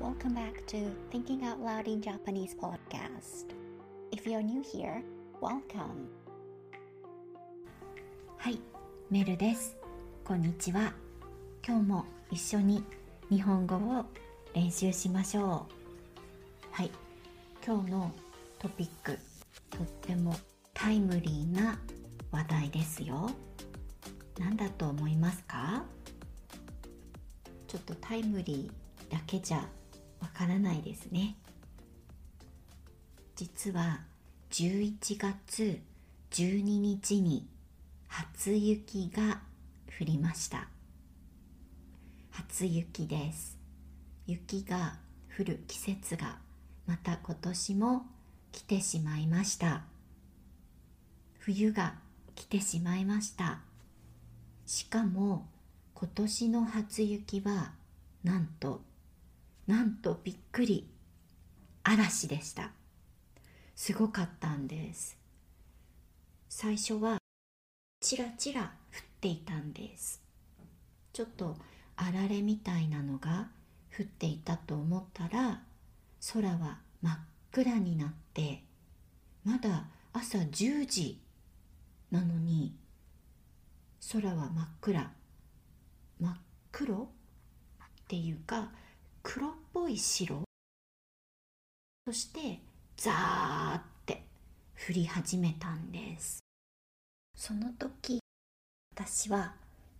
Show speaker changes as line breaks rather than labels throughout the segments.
Welcome back to Thinking Out Loud in Japanese podcast. If you're new here, welcome.
はい、メルです。こんにちは。今日も一緒に日本語を練習しましょう。はい、今日のトピック、とってもタイムリーな話題ですよ。何だと思いますか？ちょっとタイムリーだけじゃわからないですね。実は11月12日に初雪が降りました。初雪です。雪が降る季節がまた今年も来てしまいました。冬が来てしまいました。しかも今年の初雪はなんとなんとびっくり。嵐でした。すごかったんです。最初はちらちら降っていたんです。ちょっとあられみたいなのが降っていたと思ったら空は真っ暗になってまだ朝10時なのに空は真っ暗。真っ黒っていうか黒っぽい白？そしてザーって降り始めたんです。その時私は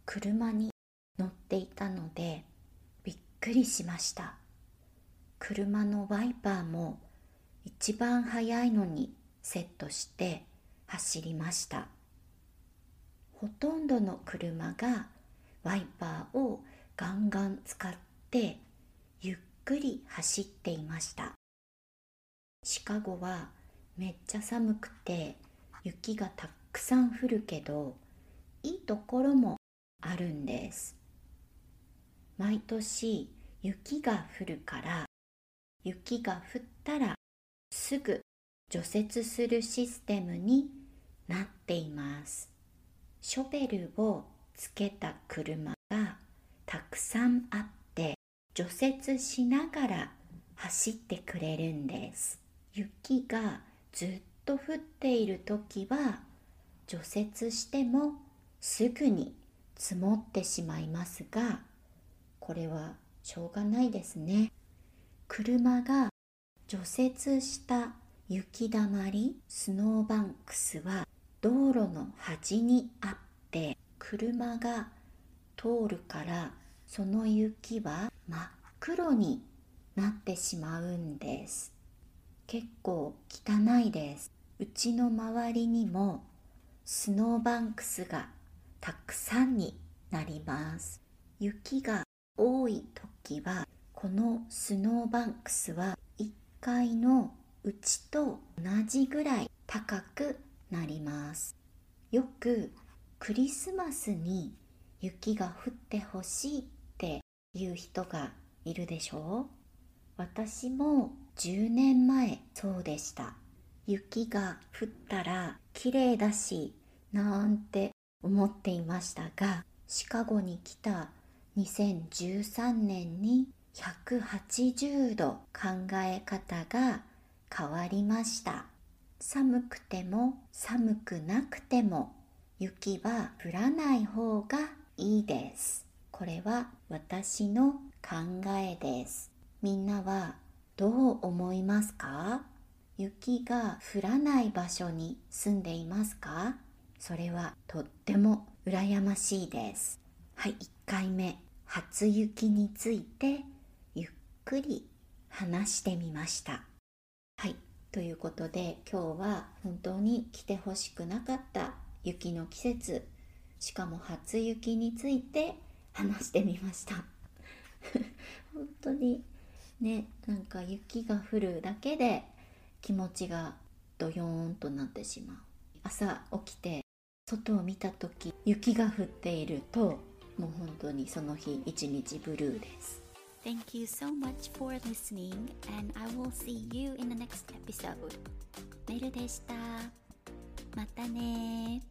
車に乗っていたのでびっくりしました。車のワイパーも一番速いのにセットして走りました。ほとんどの車がワイパーをガンガン使ってゆっくり走っていました。シカゴはめっちゃ寒くて雪がたくさん降るけどいいところもあるんです。毎年雪が降るから雪が降ったらすぐ除雪するシステムになっています。ショベルをつけた車がたくさんあって除雪しながら走ってくれるんです。雪がずっと降っている時は除雪してもすぐに積もってしまいますがこれはしょうがないですね。車が除雪した雪だまりスノーバンクスは道路の端にあって車が通るからその雪は真っ黒になってしまうんです。結構汚いです。うちの周りにもスノーバンクスがたくさんになります。雪が多い時はこのスノーバンクスは1階のうちと同じぐらい高くなります。よくクリスマスに雪が降ってほしいっいう人がいるでしょう。私も10年前そうでした。雪が降ったら綺麗だしなんて思っていましたがシカゴに来た2013年に180度考え方が変わりました。寒くても寒くなくても雪は降らない方がいいです。これは私の考えです。みんなはどう思いますか？雪が降らない場所に住んでいますか？それはとっても羨ましいです。はい1回目。初雪についてゆっくり話してみました。はいということで今日は本当に来てほしくなかった雪の季節。しかも初雪について話してみました本当にねなんか雪が降るだけで気持ちがドヨーンとなってしまう朝起きて外を見た時雪が降っているともう本当にその日一日ブルーです
Thank you so much for listening, and I will see you in the next episode. メルでした。またね